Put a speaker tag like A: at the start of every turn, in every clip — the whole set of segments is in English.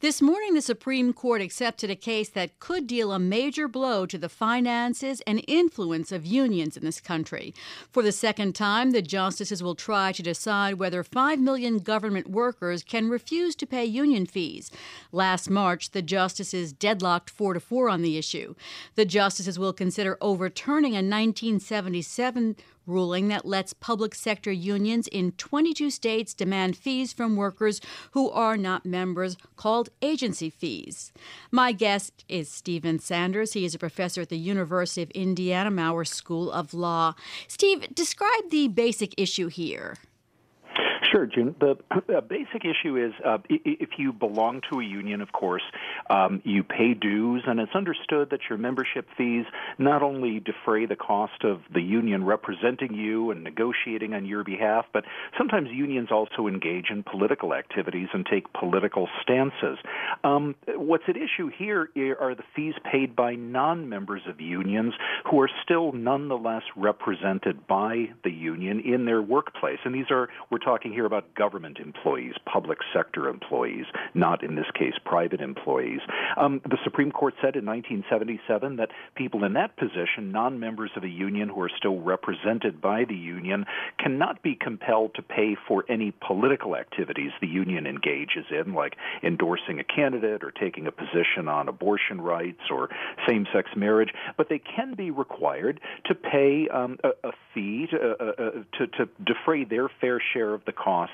A: This morning, the Supreme Court accepted a case that could deal a major blow to the finances and influence of unions in this country. For the second time, the justices will try to decide whether 5 million government workers can refuse to pay union fees. Last March, the justices deadlocked 4 to 4 on the issue. The justices will consider overturning a 1977 ruling that lets public sector unions in 22 states demand fees from workers who are not members called agency fees. My guest is Stephen Sanders. He is a professor at the University of Indiana Maurer School of Law. Steve, describe the basic issue here.
B: Sure, June. The basic issue is uh, if you belong to a union, of course, um, you pay dues, and it's understood that your membership fees not only defray the cost of the union representing you and negotiating on your behalf, but sometimes unions also engage in political activities and take political stances. Um, what's at issue here are the fees paid by non members of unions who are still nonetheless represented by the union in their workplace. And these are, we're talking here about government employees, public sector employees, not in this case private employees. Um, the Supreme Court said in 1977 that people in that position, non members of a union who are still represented by the union, cannot be compelled to pay for any political activities the union engages in, like endorsing a candidate or taking a position on abortion rights or same sex marriage, but they can be required to pay um, a, a, fee to, uh, uh to, to defray their fair share of the cost costs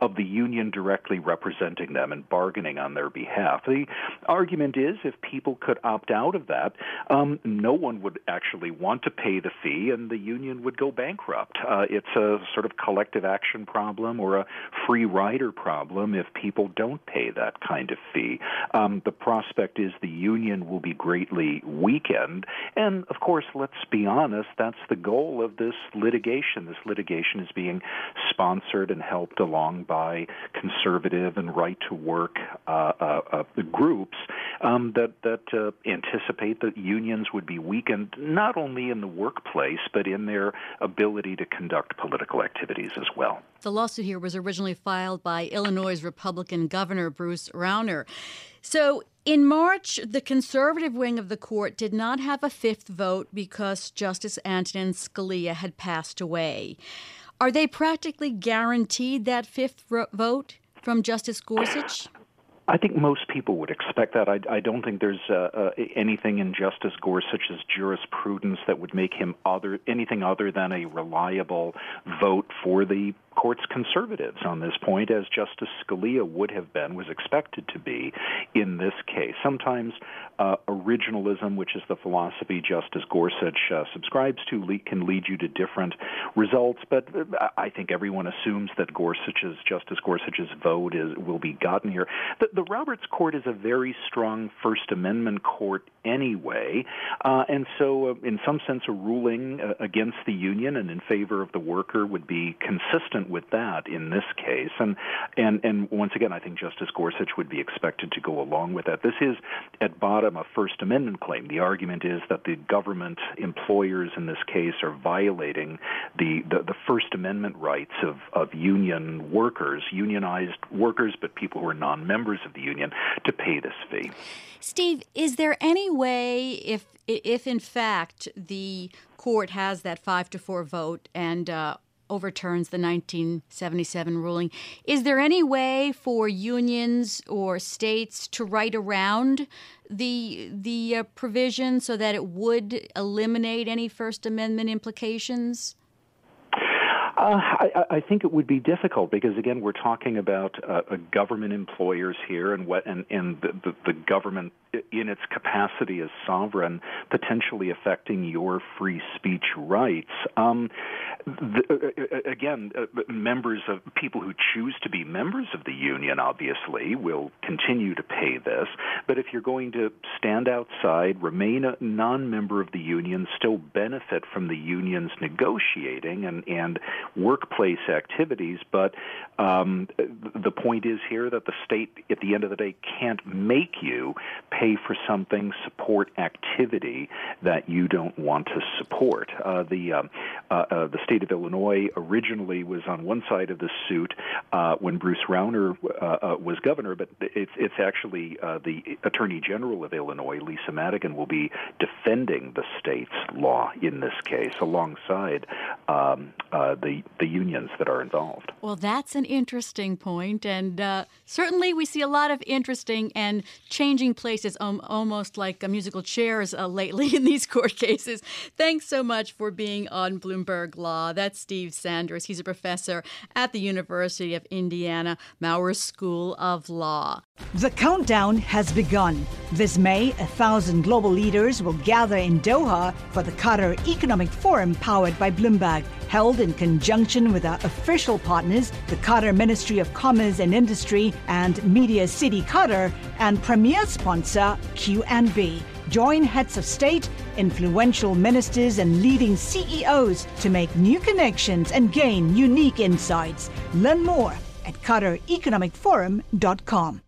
B: of the union directly representing them and bargaining on their behalf. The argument is if people could opt out of that, um, no one would actually want to pay the fee and the union would go bankrupt. Uh, it's a sort of collective action problem or a free rider problem if people don't pay that kind of fee. Um, the prospect is the union will be greatly weakened. And of course, let's be honest, that's the goal of this litigation. This litigation is being sponsored and helped along by conservative and right to work uh, uh, uh, groups um, that that anticipate that unions would be weakened not only in the workplace but in their ability to conduct political activities as well.
A: The lawsuit here was originally filed by Illinois Republican Governor Bruce Rauner. So, in March, the conservative wing of the court did not have a fifth vote because Justice Antonin Scalia had passed away. Are they practically guaranteed that fifth vote from Justice Gorsuch?
B: I think most people would expect that. I, I don't think there's uh, uh, anything in Justice Gorsuch's jurisprudence that would make him other anything other than a reliable vote for the court's conservatives on this point, as Justice Scalia would have been, was expected to be in this case. Sometimes uh, originalism, which is the philosophy Justice Gorsuch uh, subscribes to, le- can lead you to different results. But uh, I think everyone assumes that Gorsuch's Justice Gorsuch's vote is will be gotten here. The, the Roberts Court is a very strong First Amendment court anyway, uh, and so uh, in some sense, a ruling uh, against the union and in favor of the worker would be consistent with that in this case. And and and once again, I think Justice Gorsuch would be expected to go along with that. This is at bottom a First Amendment claim. The argument is that the government employers in this case are violating the the, the First Amendment rights of of union workers, unionized workers, but people who are non-members of the union to pay this fee.
A: Steve, is there any way if if in fact the court has that five to four vote and uh, overturns the 1977 ruling. Is there any way for unions or states to write around the the uh, provision so that it would eliminate any First Amendment implications?
B: Uh, I, I, think it would be difficult because again, we're talking about uh, government employers here, and what and, and the, the, the, government in its capacity as sovereign potentially affecting your free speech rights. Um, the, uh, uh, again, uh, members of people who choose to be members of the union obviously will continue to pay this, but if you're going to stand outside, remain a non-member of the union, still benefit from the union's negotiating and and workplace activities, but um, the point is here that the state, at the end of the day, can't make you pay for something, support activity that you don't want to support. Uh, the um, uh, uh, the state of Illinois originally was on one side of the suit uh, when Bruce Rauner uh, uh, was governor, but it's it's actually the Attorney General of Illinois, Lisa Madigan, will be defending the state's law in this case alongside um, the the unions that are involved.
A: Well, that's an interesting point, and uh, certainly we see a lot of interesting and changing places, um, almost like uh, musical chairs uh, lately in these court cases. Thanks so much for being on Bloomberg Law. That's Steve Sanders. He's a professor at the University of Indiana Maurer School of Law.
C: The countdown has begun. This May, a thousand global leaders will gather in Doha for the Qatar Economic Forum powered by Bloomberg, held in conjunction with our official partners, the Qatar Ministry of Commerce and Industry and Media City Qatar, and premier sponsor QNB. Join heads of state, influential ministers, and leading CEOs to make new connections and gain unique insights. Learn more at QatarEconomicForum.com.